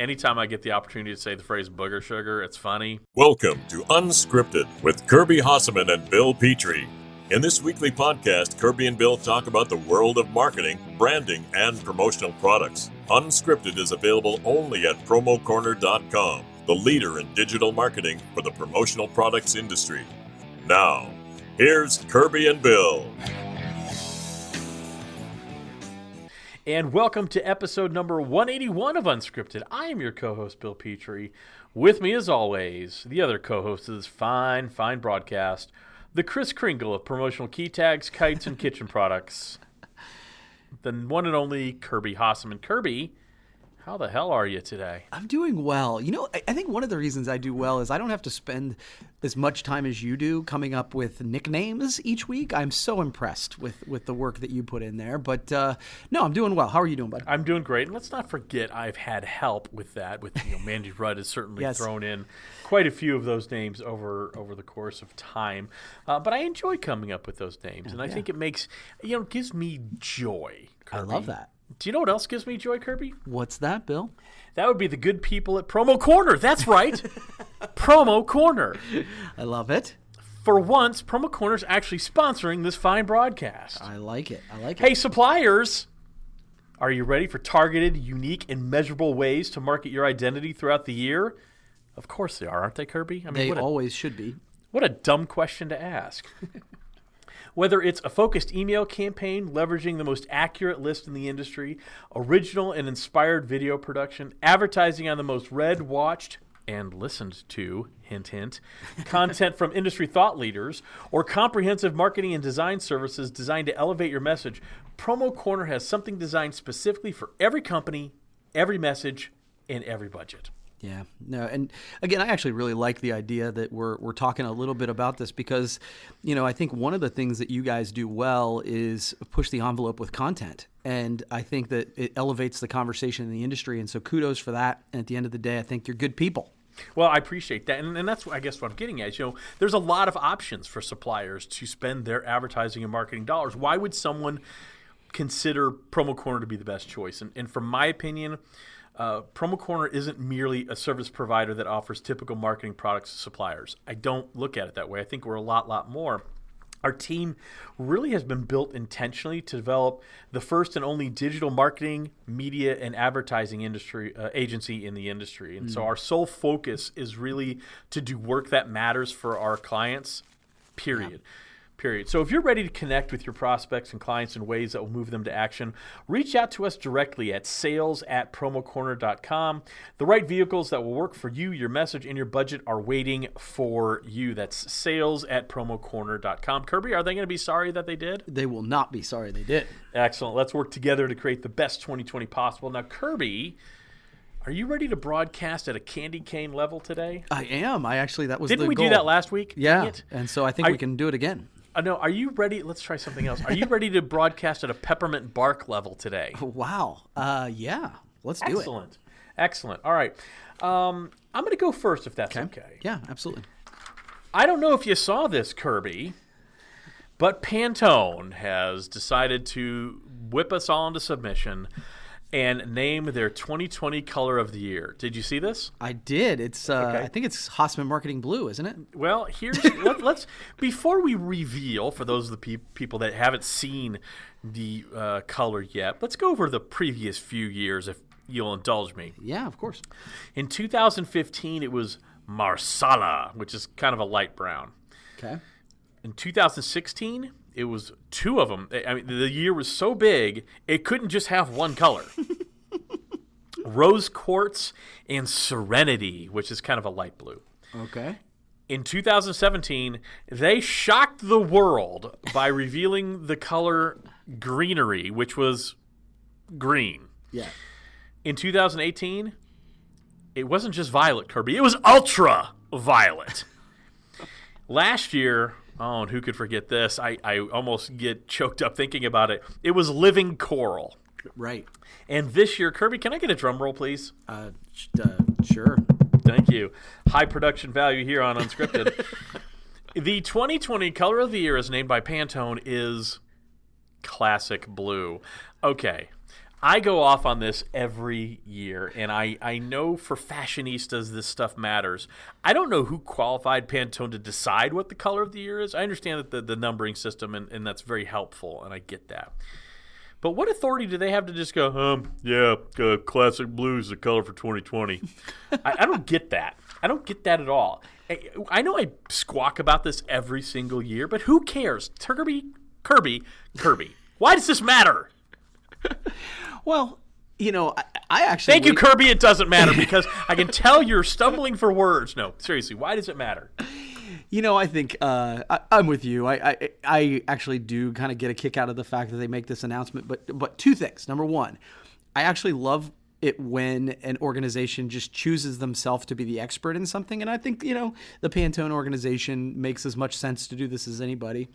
anytime I get the opportunity to say the phrase booger sugar, it's funny. Welcome to Unscripted with Kirby Hasseman and Bill Petrie. In this weekly podcast, Kirby and Bill talk about the world of marketing, branding, and promotional products. Unscripted is available only at promocorner.com, the leader in digital marketing for the promotional products industry. Now, here's Kirby and Bill. And welcome to episode number 181 of Unscripted. I am your co host, Bill Petrie. With me, as always, the other co host of this fine, fine broadcast, the Kris Kringle of promotional key tags, kites, and kitchen products, the one and only Kirby Hasseman. Kirby, how the hell are you today? I'm doing well. You know, I, I think one of the reasons I do well is I don't have to spend as much time as you do coming up with nicknames each week. I'm so impressed with with the work that you put in there. But uh, no, I'm doing well. How are you doing, bud? I'm doing great. And let's not forget, I've had help with that. With you know, Mandy Rudd has certainly Yes. thrown in quite a few of those names over over the course of time. Uh, but I enjoy coming up with those names, and I think it makes you know gives me joy. I love that. Do you know what else gives me joy, Kirby? What's that, Bill? That would be the good people at Promo Corner. That's right. Promo Corner. I love it. For once, Promo Corner is actually sponsoring this fine broadcast. I like it. I like it. Hey, suppliers! Are you ready for targeted, unique, and measurable ways to market your identity throughout the year? Of course they are, aren't they, Kirby? I mean, they a, always should be. what a dumb question to ask. Whether it's a focused email campaign leveraging the most accurate list in the industry, original and inspired video production, advertising on the most read, watched, and listened to, hint, hint, content from industry thought leaders, or comprehensive marketing and design services designed to elevate your message, Promo Corner has something designed specifically for every company, every message, and every budget. Yeah, no, and again, I actually really like the idea that we're we're talking a little bit about this because, you know, I think one of the things that you guys do well is push the envelope with content, and I think that it elevates the conversation in the industry, and so kudos for that. And at the end of the day, I think you're good people. Well, I appreciate that, and, and that's I guess what I'm getting at. You know, there's a lot of options for suppliers to spend their advertising and marketing dollars. Why would someone consider Promo Corner to be the best choice? And, and from my opinion, uh, Promo Corner isn't merely a service provider that offers typical marketing products to suppliers. I don't look at it that way. I think we're a lot, lot more. Our team really has been built intentionally to develop the first and only digital marketing, media, and advertising industry uh, agency in the industry. And so our sole focus is really to do work that matters for our clients. Period. Period. So if you're ready to connect with your prospects and clients in ways that will move them to action, reach out to us directly at sales at promocorner.com. The right vehicles that will work for you, your message, and your budget are waiting for you. That's sales at promocorner.com. Kirby, are they going to be sorry that they did? They will not be sorry they did. Excellent. Let's work together to create the best 2020 possible. Now, Kirby, are you ready to broadcast at a candy cane level today? I am. I actually that was Didn't we goal. do that last week? Yeah, and so I think Are- we can do it again. No, are you ready? Let's try something else. Are you ready to broadcast at a peppermint bark level today? Wow. Uh, yeah. Let's do it. Excellent. Excellent. All right. Um, I'm going to go first if that's okay. Yeah, absolutely. I don't know if you saw this, Kirby, but Pantone has decided to whip us all into submission and name their 2020 color of the year. Did you see this? I did. It's. Uh, Okay. I think it's Hasseman Marketing Blue, isn't it? Well, here's let, let's before we reveal for those of the pe- people that haven't seen the uh, color yet. Let's go over the previous few years, if you'll indulge me. Yeah, of course. In 2015, it was Marsala, which is kind of a light brown. Okay. In 2016, it was two of them. I mean, the year was so big, it couldn't just have one color. Rose quartz and serenity, which is kind of a light blue. Okay. In 2017, they shocked the world by revealing the color greenery, which was green. Yeah. In 2018, it wasn't just violet, Kirby. It was ultra violet. Last year, oh, and who could forget this? I, I almost get choked up thinking about it. It was living coral. Right. And this year, Kirby, can I get a drum roll, please? Uh, uh, sure. Thank you. High production value here on Unscripted. the 2020 color of the year, as named by Pantone, is classic blue. Okay. I go off on this every year, and I, I know for fashionistas this stuff matters. I don't know who qualified Pantone to decide what the color of the year is. I understand that the, the numbering system, and, and that's very helpful, and I get that. But what authority do they have to just go, um, yeah, uh, classic blue is the color for 2020? I, I don't get that. I don't get that at all. I, I know I squawk about this every single year, but who cares? Kirby, Kirby, Kirby. Why does this matter? Well, you know, I, I actually Thank you, Kirby. It doesn't matter because I can tell you're stumbling for words. No, seriously, why does it matter? You know, I think uh, I, I'm with you. I, I I actually do kind of get a kick out of the fact that they make this announcement. But but two things. Number one, I actually love it when an organization just chooses themselves to be the expert in something, and I think you know the Pantone organization makes as much sense to do this as anybody.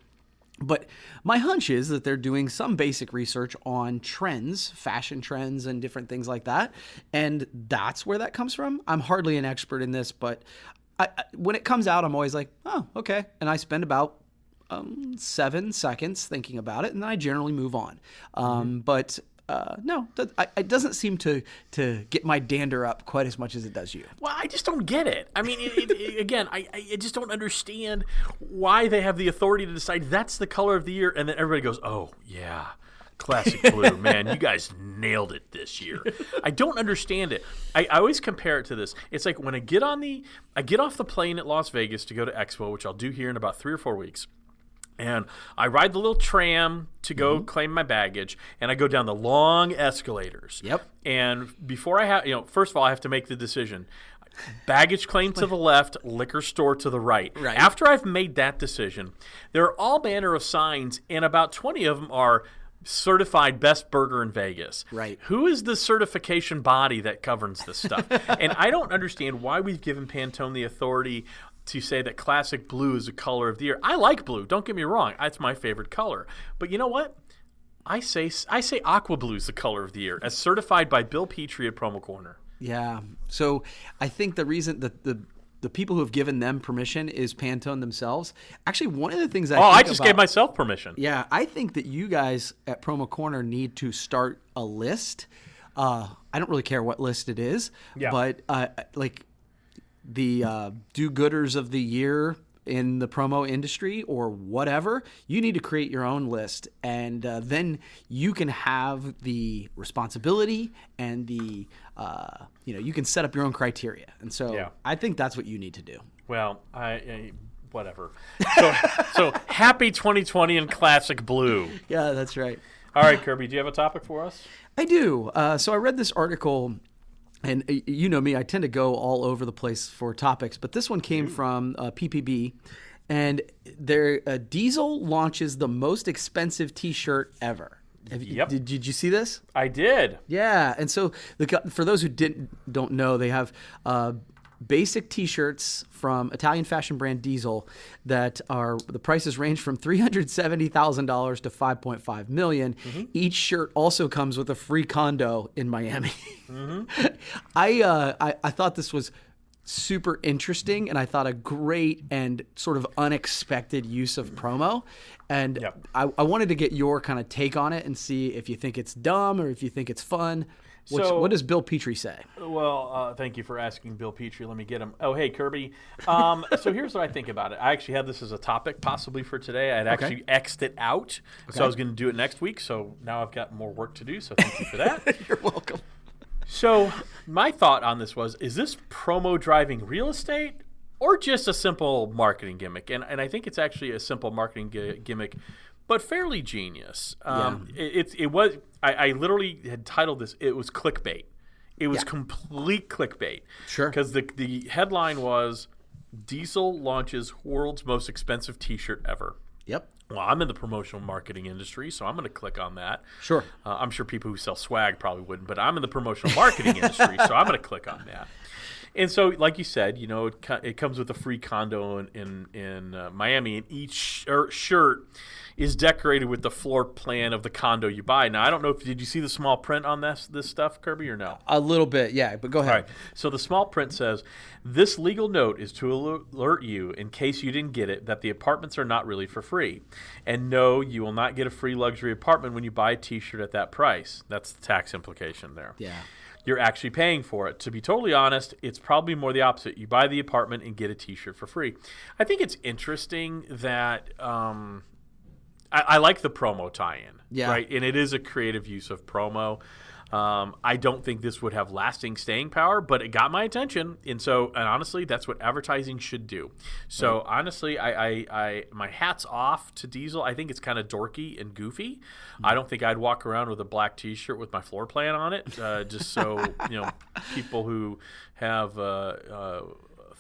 But my hunch is that they're doing some basic research on trends, fashion trends, and different things like that. And that's where that comes from. I'm hardly an expert in this, but I, when it comes out, I'm always like, oh, okay. And I spend about um, seven seconds thinking about it, and then I generally move on. Um, But uh, no, that, I, it doesn't seem to to get my dander up quite as much as it does you. Well, I just don't get it. I mean, it, it, again, I, I just don't understand why they have the authority to decide that's the color of the year, and then everybody goes, "Oh yeah, classic blue, man, you guys nailed it this year." I don't understand it. I, I always compare it to this. It's like when I get on the, I get off the plane at Las Vegas to go to Expo, which I'll do here in about three or four weeks. And I ride the little tram to go mm-hmm. claim my baggage, and I go down the long escalators. Yep. And before I have, you know, first of all, I have to make the decision. Baggage claim to the left, liquor store to the right. Right. After I've made that decision, there are all manner of signs, and about 20 of them are certified best burger in Vegas. Right. Who is the certification body that governs this stuff? and I don't understand why we've given Pantone the authority to say that classic blue is the color of the year. I like blue. Don't get me wrong. It's my favorite color. But you know what? I say I say aqua blue is the color of the year, as certified by Bill Petrie at Promo Corner. Yeah. So I think the reason that the the people who have given them permission is Pantone themselves. Actually, one of the things I Oh, I just about- gave myself permission. Yeah, I think that you guys at Promo Corner need to start a list. Uh, I don't really care what list it is, Yeah. but uh, like the uh, do-gooders of the year in the promo industry or whatever, you need to create your own list, and uh, then you can have the responsibility and the uh, you know you can set up your own criteria. And so Yeah. I think that's what you need to do. Well, I, I whatever. So, so happy 2020 in classic blue. Yeah, that's right. All right, Kirby, do you have a topic for us? I do. Uh, so I read this article, and you know me, I tend to go all over the place for topics, but this one came from uh, PPB, and their uh, Diesel launches the most expensive T-shirt ever. Have you- Yep. Did, did you see this? I did. Yeah, and so the for those who didn't don't know, they have uh, basic T-shirts from Italian fashion brand Diesel that are the prices range from three hundred seventy thousand dollars to five point five million. Each shirt also comes with a free condo in Miami. I, uh, I I thought this was super interesting and I thought a great and sort of unexpected use of promo. And Yep. I, I wanted to get your kind of take on it and see if you think it's dumb or if you think it's fun. What's, So- what does Bill Petrie say? Well, uh, thank you for asking Bill Petrie. Let me get him. Oh, hey, Kirby. Um, so here's what I think about it. I actually had this as a topic possibly for today. I'd actually X'd it out. So I was going to do it next week. So now I've got more work to do. So thank you for that. You're welcome. So my thought on this was: Is this promo driving real estate, or just a simple marketing gimmick? And and I think it's actually a simple marketing gi- gimmick, but fairly genius. Um, it, it it was. I, I literally had titled this. It was clickbait. It was Yeah. complete clickbait. Sure. Because the the headline was Diesel launches world's most expensive T-shirt ever. Yep. Well, I'm in the promotional marketing industry, so I'm going to click on that. Sure. Uh, I'm sure people who sell swag probably wouldn't, but I'm in the promotional marketing industry, so I'm going to click on that. And so, like you said, you know, it, it comes with a free condo in in, in uh, Miami, and each shir- shirt is decorated with the floor plan of the condo you buy. Now, I don't know if did you see the small print on this this stuff, Kirby, or no? A little bit, yeah. But go ahead. All right. So the small print says, "This legal note is to alert you, in case you didn't get it, that the apartments are not really for free, and no, you will not get a free luxury apartment when you buy a T-shirt at that price. That's the tax implication there. Yeah. You're actually paying for it. To be totally honest, it's probably more the opposite. You buy the apartment and get a T-shirt for free. I think it's interesting that um, I, I like the promo tie-in, Yeah. right? And it is a creative use of promo. Um, I don't think this would have lasting staying power, but it got my attention, and so and honestly, that's what advertising should do. So honestly, I, I, I my hats off to Diesel. I think it's kind of dorky and goofy. I don't think I'd walk around with a black T-shirt with my floor plan on it, uh, just so you know people who have. Uh, uh,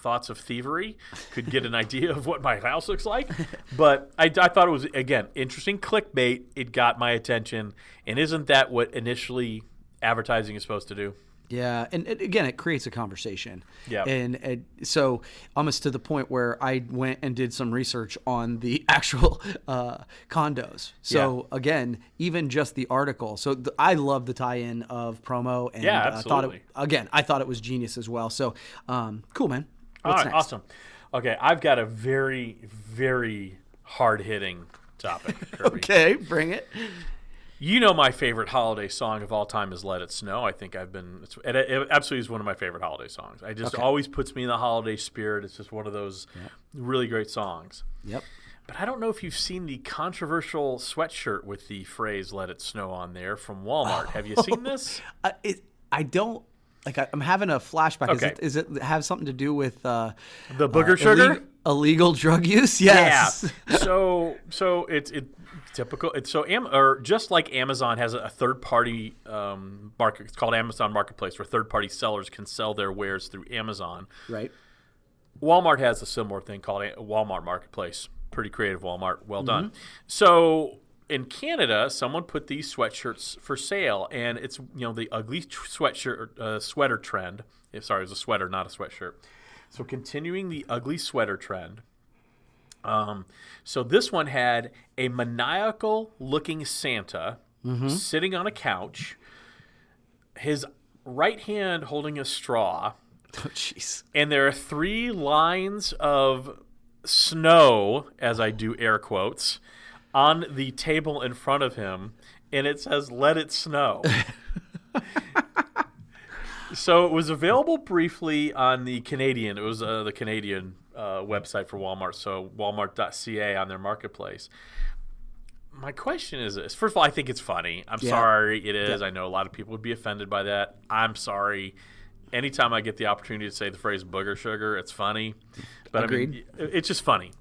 thoughts of thievery could get an idea of what my house looks like. But I, I thought it was, again, interesting clickbait. It got my attention. And isn't that what initially advertising is supposed to do? Yeah, and it, again, it creates a conversation. Yeah. and it, so almost to the point where I went and did some research on the actual uh, condos. So again, even just the article. So th- I love the tie-in of promo, and Yeah, uh, thought it, again, I thought it was genius as well. So um, cool, man. All What's right, next? awesome. Okay, I've got a very, very hard hitting topic. Okay, bring it. You know my favorite holiday song of all time is "Let It Snow." I think I've been it, it absolutely is one of my favorite holiday songs. I just Okay. always puts me in the holiday spirit. It's just one of those really great songs. Yep. But I don't know if you've seen the controversial sweatshirt with the phrase "Let It Snow" on there from Walmart. Have you seen this? Uh, it, I don't like. I, I'm having a flashback. Okay. Is, it, is it have something to do with uh, The booger uh, sugar? illegal, illegal drug use? Yes. Yeah. so so it's it typical. It's so Am, or just like Amazon has a, a third party um, market. It's called Amazon Marketplace, where third party sellers can sell their wares through Amazon. Right. Walmart has a similar thing called a Walmart Marketplace. Pretty creative, Walmart. Well done. So in Canada, someone put these sweatshirts for sale, and it's you know the ugly sweatshirt uh, sweater trend. Sorry, it was a sweater, not a sweatshirt. So continuing the ugly sweater trend. Um, so this one had a maniacal looking Santa sitting on a couch, his right hand holding a straw, Oh, jeez. and there are three lines of snow, as I do air quotes, on the table in front of him, and it says "Let it snow." so it was available briefly on the Canadian. It was uh, the Canadian uh, website for Walmart. So Walmart.ca on their marketplace. My question is this: First of all, I think it's funny. I'm Yeah. sorry, it is. I know a lot of people would be offended by that. I'm sorry. Anytime I get the opportunity to say the phrase "booger sugar," it's funny. But I mean, Agreed. it's just funny.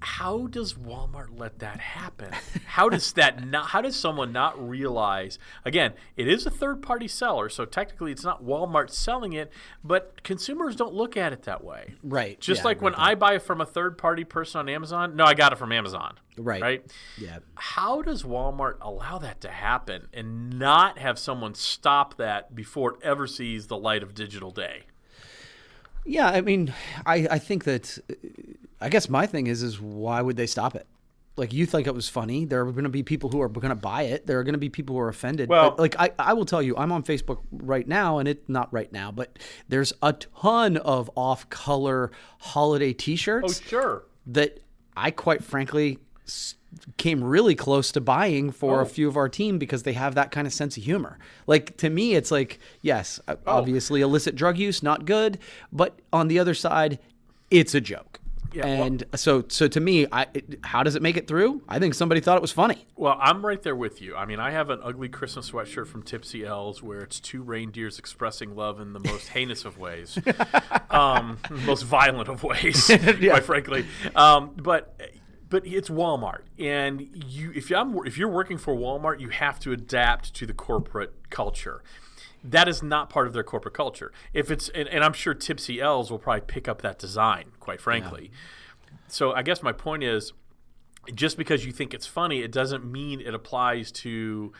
How does Walmart let that happen? How does that not? How does someone not realize? Again, it is a third-party seller, so technically it's not Walmart selling it, but consumers don't look at it that way. Right. Just Yeah, like when I buy from a third-party person on Amazon, no, I got it from Amazon. Right. Right. Yeah. How does Walmart allow that to happen and not have someone stop that before it ever sees the light of digital day? Yeah, I mean, I, I think that I guess my thing is is why would they stop it? Like you think it was funny. There are going to be people who are going to buy it. There are going to be people who are offended. Well- but like I, I will tell you, I'm on Facebook right now, and it not right now, but there's a ton of off-color holiday T-shirts Oh, sure. that I quite frankly came really close to buying for Oh. a few of our team because they have that kind of sense of humor. Like to me, it's like yes, Oh. obviously illicit drug use not good, but on the other side, it's a joke. Yeah, well- and so so to me, I it, how does it make it through? I think somebody thought it was funny. Well, I'm right there with you. I mean, I have an ugly Christmas sweatshirt from Tipsy Elves where it's two reindeers expressing love in the most heinous of ways, um, most violent of ways, quite frankly. Um, but but it's Walmart, and you if I'm if you're working for Walmart, you have to adapt to the corporate culture. That is not part of their corporate culture. If it's and, and I'm sure Tipsy Elves will probably pick up that design, quite frankly. So I guess my point is just because you think it's funny, it doesn't mean it applies to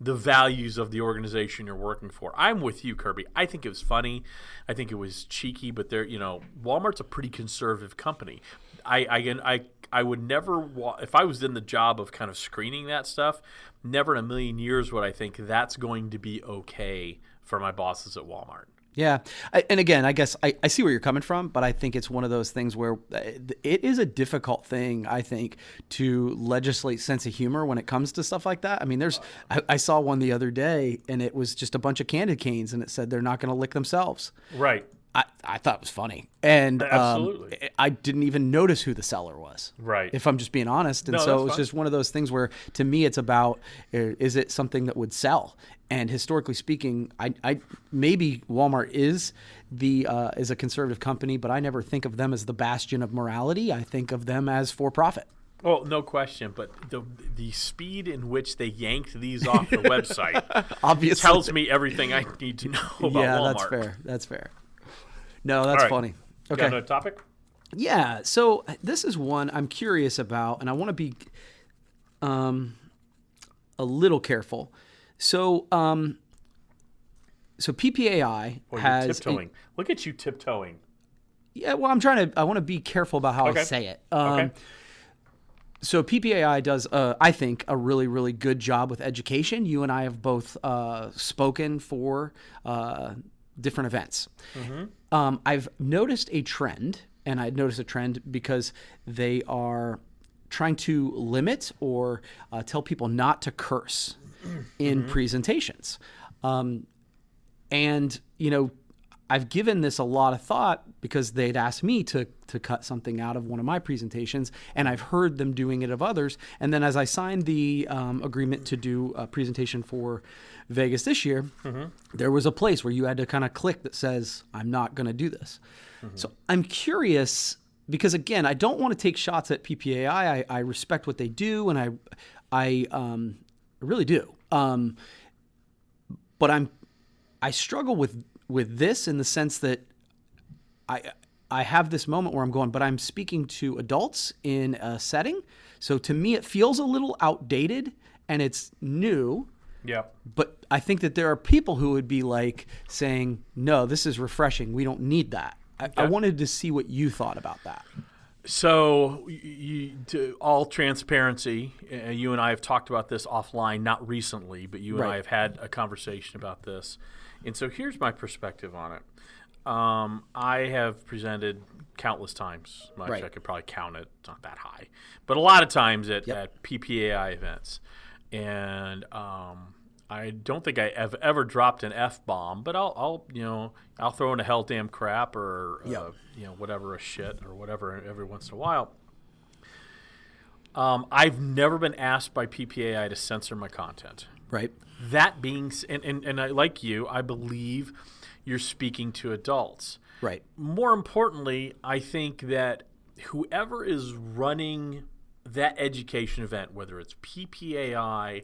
the values of the organization you're working for. I'm with you, Kirby. I think it was funny. I think it was cheeky, but they're you know Walmart's a pretty conservative company. I I I, I would never if I was in the job of kind of screening that stuff. Never in a million years would I think that's going to be okay for my bosses at Walmart. Yeah. I, and again, I guess I, I see where you're coming from, but I think it's one of those things where uh, it is a difficult thing, I think, to legislate sense of humor when it comes to stuff like that. I mean, there's, I, I saw one the other day and it was just a bunch of candy canes and it said they're not going to lick themselves. Right. I, I thought it was funny. And um, I didn't even notice who the seller was. Right. If I'm just being honest. And No, so was just one of those things where to me it's about is it something that would sell? And historically speaking, I, I maybe Walmart is the uh, is a conservative company, but I never think of them as the bastion of morality. I think of them as for profit. Well, no question, but the the speed in which they yanked these off the website Obviously. tells me everything I need to know about yeah, Walmart. that's fair. That's fair. No, that's right. funny. Okay. another topic? Yeah, so this is one I'm curious about, and I want to be um, a little careful. So, um, so PPAI Or you're has a- tiptoeing. Look at you tiptoeing. yeah. Well, I'm trying to. I want to be careful about how Okay. I say it. Um, Okay. So PPAI does, uh, I think, a really, really good job with education. You and I have both uh, spoken for uh, different events. Um, I've noticed a trend, and I noticed a trend because they are trying to limit or uh, tell people not to curse in presentations. Um, and you know i've given this a lot of thought because they'd asked me to to cut something out of one of my presentations and i've heard them doing it of others. And then as i signed the um, agreement to do a presentation for vegas this year there was a place where you had to kind of click that says i'm not going to do this. So i'm curious because again i don't want to take shots at ppai i, I respect what they do and i i um, really do. Um, but i'm I struggle with with this in the sense that I I have this moment where I'm going, but I'm speaking to adults in a setting. So to me, it feels a little outdated and it's new. Yeah. But I think that there are people who would be like saying, "No, this is refreshing. We don't need that." I, I wanted to see what you thought about that. So, you, to all transparency, uh, you and I have talked about this offline, not recently, but you and I have had a conversation about this. And so, here's my perspective on it. Um, I have presented countless times. Much. Right. I could probably count it. It's not that high, but a lot of times at, Yep. at PPAI events. And um, I don't think I have ever dropped an f bomb, but I'll, I'll, you know, I'll throw in a hell damn crap or, uh, you know, whatever a shit or whatever every once in a while. Um, I've never been asked by PPAI to censor my content. Right? That being, and, and, and I, like you, I believe you're speaking to adults. Right. More importantly, I think that whoever is running that education event, whether it's PPAI,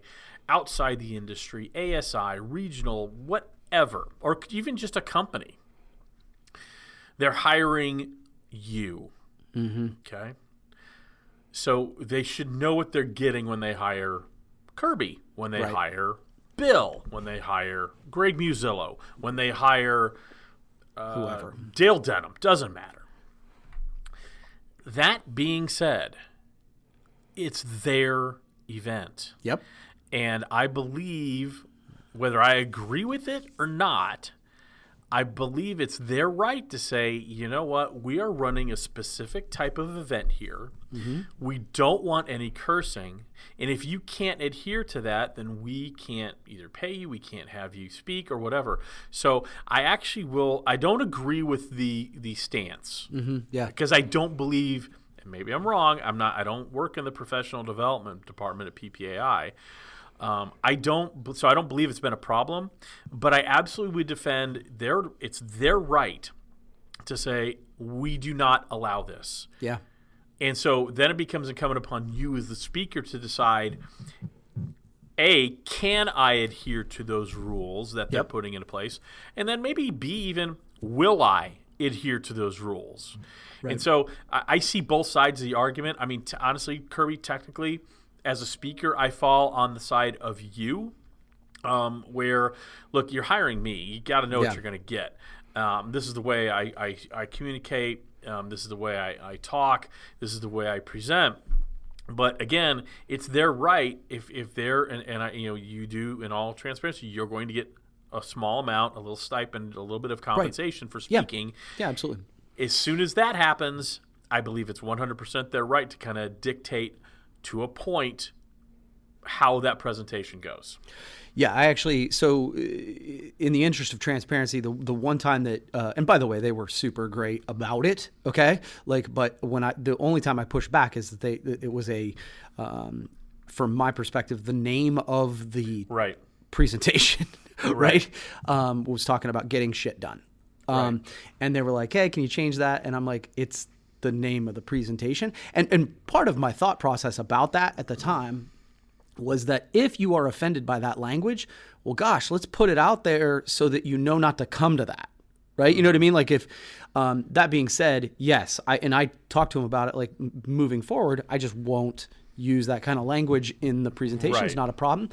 outside the industry, ASI, regional, whatever, or even just a company, they're hiring you. Mm-hmm. Okay. So they should know what they're getting when they hire Kirby, when they Right. hire Bill, when they hire Greg Muzzillo, when they hire uh, Whoever. Dale Denham, doesn't matter. That being said, it's their event. Yep. And I believe, whether I agree with it or not, I believe it's their right to say, you know what, we are running a specific type of event here. Mm-hmm. We don't want any cursing. And if you can't adhere to that, then we can't either pay you, we can't have you speak, or whatever. So I actually will, I don't agree with the, the stance mm-hmm. Yeah. because I don't believe, and maybe I'm wrong. I'm not. I don't work in the professional development department at PPAI. Um, I don't. So I don't believe it's been a problem. But I absolutely would defend their. It's their right to say we do not allow this. Yeah. And so then it becomes incumbent upon you as the speaker to decide A, can I adhere to those rules that they're Yep. putting into place? And then maybe B, even, will I adhere to those rules? And so I, I see both sides of the argument. I mean, t- honestly, Kirby, technically, as a speaker, I fall on the side of you um, where look, you're hiring me. You got to know Yeah. what you're going to get. Um, this is the way I, I, I communicate. Um, this is the way I, I talk. This is the way I present. But again, it's their right if, if they're and, and I, you know you do in all transparency, you're going to get a small amount, a little stipend, a little bit of compensation for Yeah. speaking. Yeah, absolutely. As soon as that happens, I believe it's 100% their right to kind of dictate to a point how that presentation goes. Yeah, I actually. So, uh, in the interest of transparency, the the one time that, uh, and by the way, they were super great about it. Okay, like, but when I the only time I pushed back is that they it was a, um, from my perspective, the name of the Right. presentation, right? Um, was talking about getting shit done. Um, And they were like, hey, can you change that? And I'm like, it's the name of the presentation. And, and part of my thought process about that at the time was that if you are offended by that language, well, gosh, let's put it out there so that you know not to come to that. Right. You know what I mean? Like if, um, that being said, yes, I, and I talked to him about it, like moving forward, I just won't use that kind of language in the presentation. It's Right. not a problem.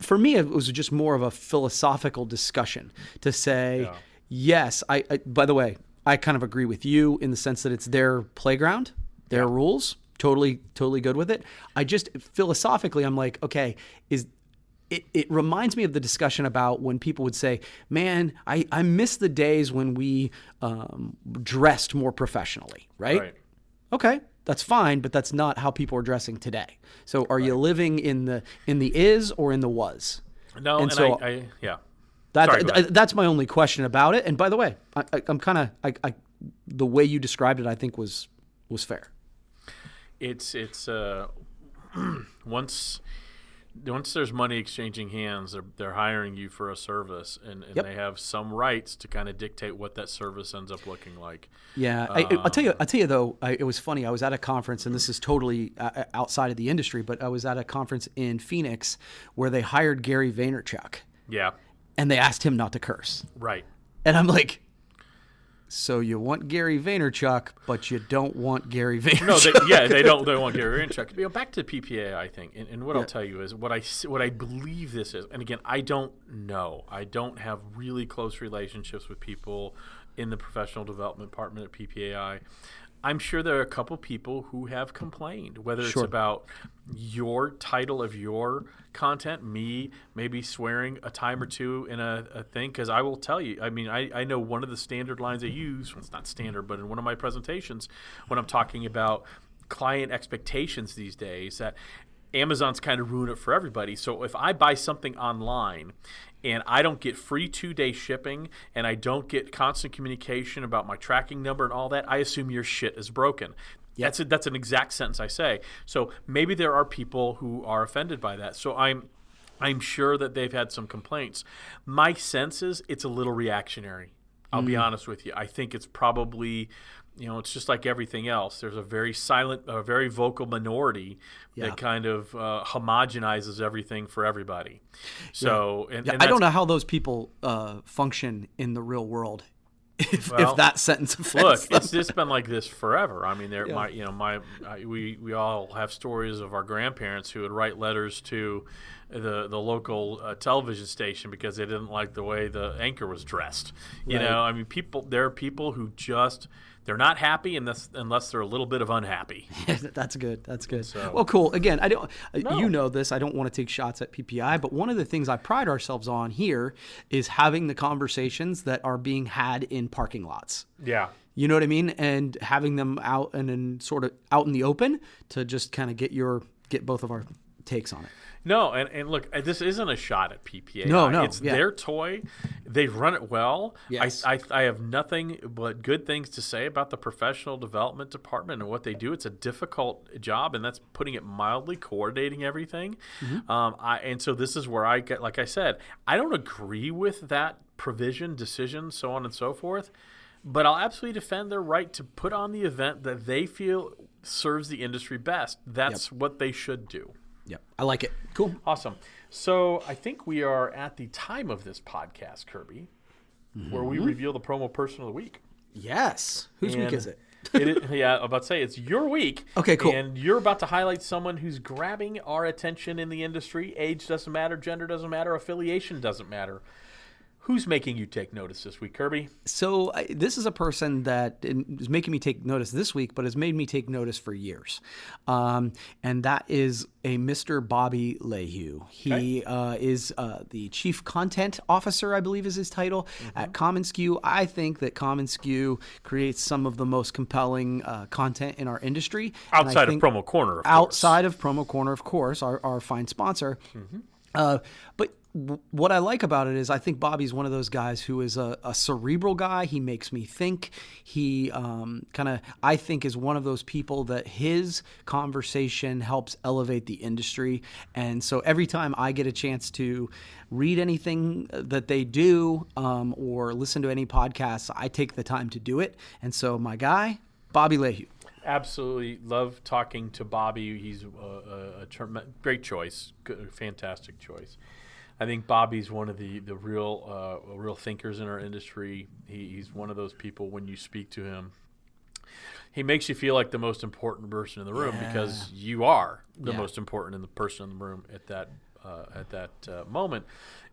For me, it was just more of a philosophical discussion to say, yes, I, I, by the way, I kind of agree with you in the sense that it's their playground, their rules. Totally, totally good with it. I just philosophically, I'm like, okay, is it, it reminds me of the discussion about when people would say, man, I, I miss the days when we um, dressed more professionally, right? Right. Okay, that's fine, but that's not how people are dressing today. So are you living in the in the is or in the was? No, And and, so- I, I, yeah. That, Sorry, that's my only question about it. And by the way, I, I, I'm kind of I, I, the way you described it, I think was was fair. It's it's uh, once once there's money exchanging hands, they're, they're hiring you for a service, and, and Yep. they have some rights to kind of dictate what that service ends up looking like. Yeah, I, I'll tell you. I'll tell you though. I, it was funny. I was at a conference, and this is totally uh, outside of the industry, but I was at a conference in Phoenix where they hired Gary Vaynerchuk, Yeah, and they asked him not to curse, right. and I'm like, so you want Gary Vaynerchuk, but you don't want Gary Vaynerchuk. No, they, yeah, they don't. They want Gary Vaynerchuk. You know, back to PPA, I think, and, and what I'll tell you is what I s- what I believe this is. And again, I don't know. I don't have really close relationships with people in the professional development department at PPAI. I'm sure there are a couple people who have complained, whether it's about your title of your content, me maybe swearing a time or two in a, a thing. Because I will tell you, I mean, I, I know one of the standard lines I use, well, it's not standard, but in one of my presentations, when I'm talking about client expectations these days, that Amazon's kind of ruined it for everybody. So if I buy something online and I don't get free two day shipping and I don't get constant communication about my tracking number and all that, I assume your shit is broken. That's a, that's an exact sentence I say. So maybe there are people who are offended by that. So I'm I'm sure that they've had some complaints. My sense is it's a little reactionary. I'll be mm. honest with you. I think it's probably, you know, it's just like everything else. There's a very silent, a very vocal minority Yeah. that kind of uh, homogenizes everything for everybody. So, and, Yeah, and I don't know how those people uh, function in the real world. If, Well, if that sentence offends Look, them. it's just been like this forever. I mean, there, my, you know, my, I, we, we all have stories of our grandparents who would write letters to the the local uh, television station because they didn't like the way the anchor was dressed. You Right. know, I mean, people, there are people who just they're not happy unless unless they're a little bit of unhappy. That's good. That's good. So- Well, cool. Again, I don't. uh No. You know this. I don't want to take shots at PPI, but one of the things I pride ourselves on here is having the conversations that are being had in parking lots. Yeah. You know what I mean? And having them out and in sort of out in the open to just kind of get your get both of our takes on it. No, and, and look, uh, this isn't a shot at PPA. No, no, it's yeah. their toy. They run it well. Yes. I, I, I have nothing but good things to say about the professional development department and what they do. It's a difficult job, and that's putting it mildly, coordinating everything. Mm-hmm. Um, I, and so this is where I get, like I said, I don't agree with that provision, decision, so on and so forth. But I'll absolutely defend their right to put on the event that they feel serves the industry best. That's what they should do. Yep. I like it. Cool. Awesome. So I think we are at the time of this podcast, Kirby, where we mm-hmm. reveal the promo person of the week. Yes. Whose week is it? It is, yeah, I'm about to say it's your week. Okay, cool. And you're about to highlight someone who's grabbing our attention in the industry. Age doesn't matter, gender doesn't matter, affiliation doesn't matter. Who's making you take notice this week, Kirby? So I, this is a person that is making me take notice this week, but has made me take notice for years, um, and that is a Mr. Bobby Lehew. He uh, is uh, the chief content officer, I believe, is his title at commonsku. I think that commonsku creates some of the most compelling uh, content in our industry. Outside of Promo Corner, of course. outside of promo corner of course our, our fine sponsor uh, but what i like about it is i think bobby's one of those guys who is a, a cerebral guy. He makes me think. He um, kind of i think is one of those people that his conversation helps elevate the industry. And so every time i get a chance to read anything that they do um, or listen to any podcasts i take the time to do it. And so my guy bobby lehew Absolutely love talking to Bobby. He's a, a, a term, great choice, good, fantastic choice. I think Bobby's one of the the real uh, real thinkers in our industry. He, he's one of those people when you speak to him, he makes you feel like the most important person in the room because you are the Yeah. most important in the person in the room at that uh, at that uh, moment.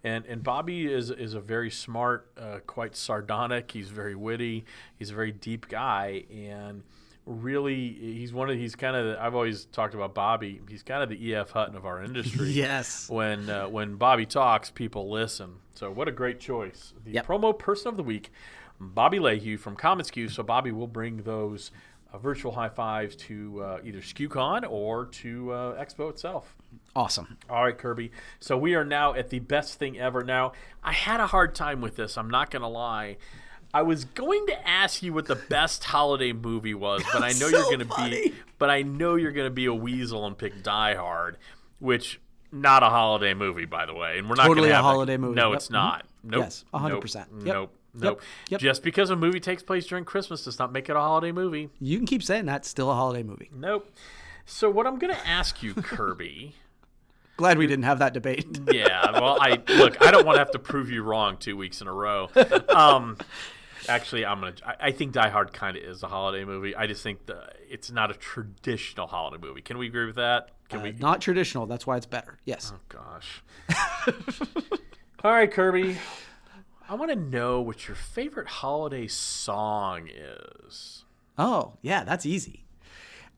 And and Bobby is is a very smart, uh, quite sardonic. He's very witty. He's a very deep guy, and really he's one of he's kind of I've always talked about Bobby. He's kind of the EF Hutton of our industry. Yes. When uh, when Bobby talks, people listen. So what a great choice. The Yep. promo person of the week, Bobby Lehew from commonsku. So Bobby will bring those uh, virtual high fives to uh, either skucon or to uh, Expo itself. awesome All right, Kirby. So we are now at the best thing ever. Now, I had a hard time with this. I'm not going to lie. I was going to ask you what the best holiday movie was, but I know you're going to be but I know you're going to be a weasel and pick Die Hard, which not a holiday movie by the way. And we're not Totally gonna a have holiday movie. No, Yep. it's not. Nope. Yes, 100%. Yep. Nope. Yep. Nope. Yep. Nope. Just because a movie takes place during Christmas does not make it a holiday movie. You can keep saying that's still a holiday movie. Nope. So what I'm going to ask you, Kirby, Glad we didn't have that debate. yeah, well, I look. I don't want to have to prove you wrong two weeks in a row. Um, actually, I'm gonna. I, I think Die Hard kind of is a holiday movie. I just think the, it's not a traditional holiday movie. Can we agree with that? Can we? Not traditional. That's why it's better. Yes. Oh gosh. All right, Kirby. I want to know what your favorite holiday song is. Oh, yeah, that's easy.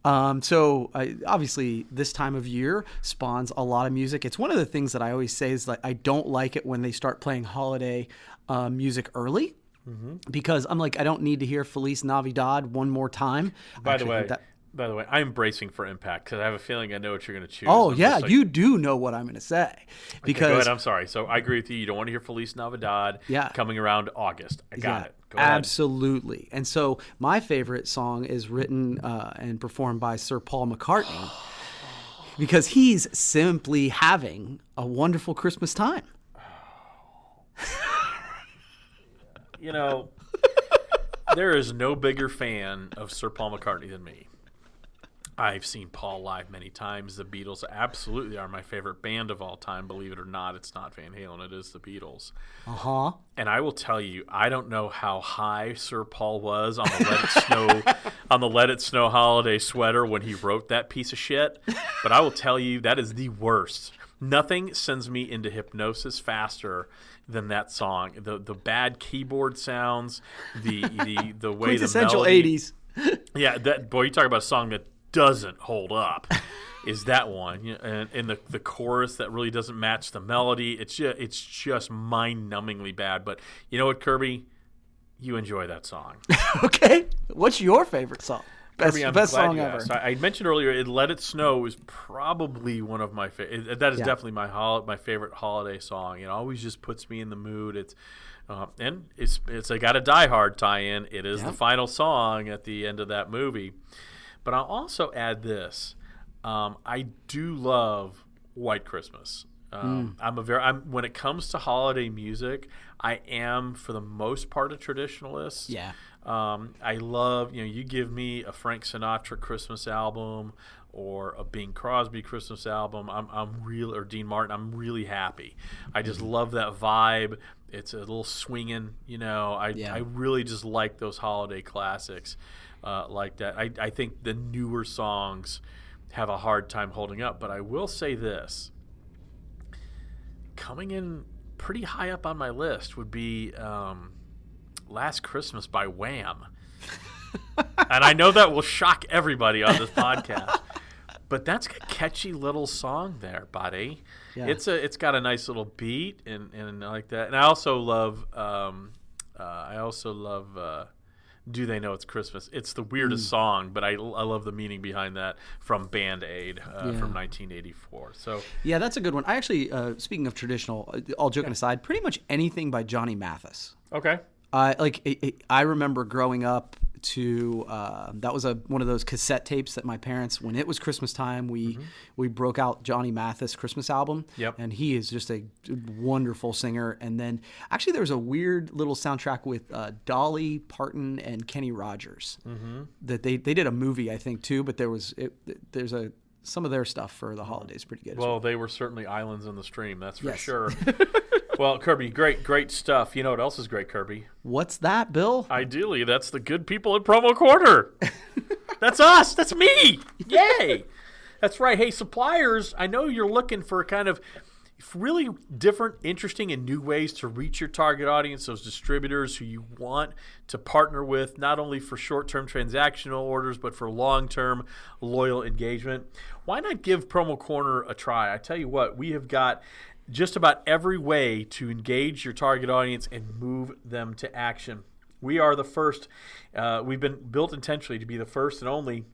Um, so I, obviously, this time of year spawns a lot of music. It's one of the things that I always say is that I don't like it when they start playing holiday uh, music early. Mm-hmm. Because I'm like, I don't need to hear Feliz Navidad one more time. By the way, that- by the way, I'm bracing for impact because I have a feeling I know what you're going to choose. oh I'm yeah, like- you do know what I'm going to say. Okay, Because go ahead. I'm sorry. So I agree with you. You don't want to hear Feliz Navidad Yeah. coming around August. I got Yeah, it. Go ahead. absolutely. And so my favorite song is written uh, and performed by Sir Paul McCartney because he's simply having a wonderful Christmas time. You know, there is no bigger fan of Sir Paul McCartney than me. I've seen Paul live many times. The Beatles absolutely are my favorite band of all time. Believe it or not, it's not Van Halen, it is the Beatles. Uh huh. And I will tell you, I don't know how high Sir Paul was on the Let It Snow on the Let It Snow holiday sweater when he wrote that piece of shit. But I will tell you, that is the worst. Nothing sends me into hypnosis faster than that song. The the bad keyboard sounds, the the the way the essential 80s. yeah, that boy, you talk about a song that doesn't hold up. is that one and, and the the chorus that really doesn't match the melody? It's just it's just mind numbingly bad. But you know what, Kirby, you enjoy that song. Okay. What's your favorite song? Best, best song ever. I, I mentioned earlier, "It Let It Snow" is probably one of my favorite. That is Yeah. definitely my hol- my favorite holiday song. It always just puts me in the mood. It's uh, and it's it's I got a Die Hard tie-in. It is Yeah. the final song at the end of that movie. But I'll also add this: um, I do love White Christmas. Um, I'm a very I'm when it comes to holiday music, I am for the most part a traditionalist. Yeah. Um, I love, you know, you give me a Frank Sinatra Christmas album or a Bing Crosby Christmas album, I'm, I'm real or Dean Martin, I'm really happy. I just Mm-hmm. love that vibe. It's a little swinging, you know. I, Yeah. I really just like those holiday classics uh, like that. I, I think the newer songs have a hard time holding up, but I will say this coming in pretty high up on my list would be um, Last Christmas by Wham. and I know that will shock everybody on this podcast. But that's a catchy little song there, buddy. Yeah. It's a it's got a nice little beat and, and I like that. And I also love um, uh, I also love uh, Do They Know It's Christmas? It's the weirdest song, but I, I love the meaning behind that from Band Aid uh, Yeah. from 1984. So Yeah, that's a good one. I actually, uh, speaking of traditional, uh, all joking aside, pretty much anything by Johnny Mathis. okay, I like. It, it, I remember growing up to uh, that was a one of those cassette tapes that my parents, when it was Christmas time, we we broke out Johnny Mathis Christmas album. Yep. And he is just a wonderful singer. And then actually, there was a weird little soundtrack with uh, Dolly Parton and Kenny Rogers that they they did a movie I think too. But there was it, there's a some of their stuff for the holidays pretty good. well. well they were certainly islands in the stream, that's for Yes. sure. well, Kirby, great great stuff. You know what else is great, Kirby? What's that, Bill? Ideally, that's the good people at Promo Corner. that's us. That's me. Yay. that's right. Hey, suppliers, I know you're looking for kind of really different, interesting, and new ways to reach your target audience, those distributors who you want to partner with, not only for short term transactional orders, but for long term loyal engagement. Why not give Promo Corner a try? I tell you what, we have got just about every way to engage your target audience and move them to action. We are the first, uh, we've been built intentionally to be the first and only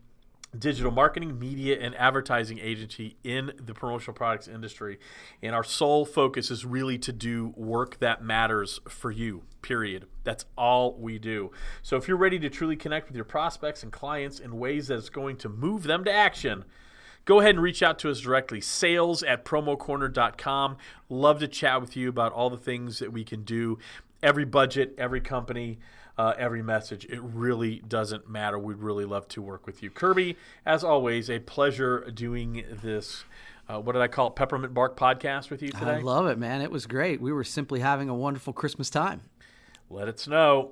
digital marketing, media, and advertising agency in the promotional products industry. And our sole focus is really to do work that matters for you, period. That's all we do. So if you're ready to truly connect with your prospects and clients in ways that is going to move them to action, go ahead and reach out to us directly sales at promocorner.com love to chat with you about all the things that we can do. Every budget every company uh, every message it really doesn't matter. We'd really love to work with you. Kirby as always a pleasure doing this uh, what did i call it? Peppermint bark podcast with you today? I love it, man. It was great. We were simply having a wonderful Christmas time. let it snow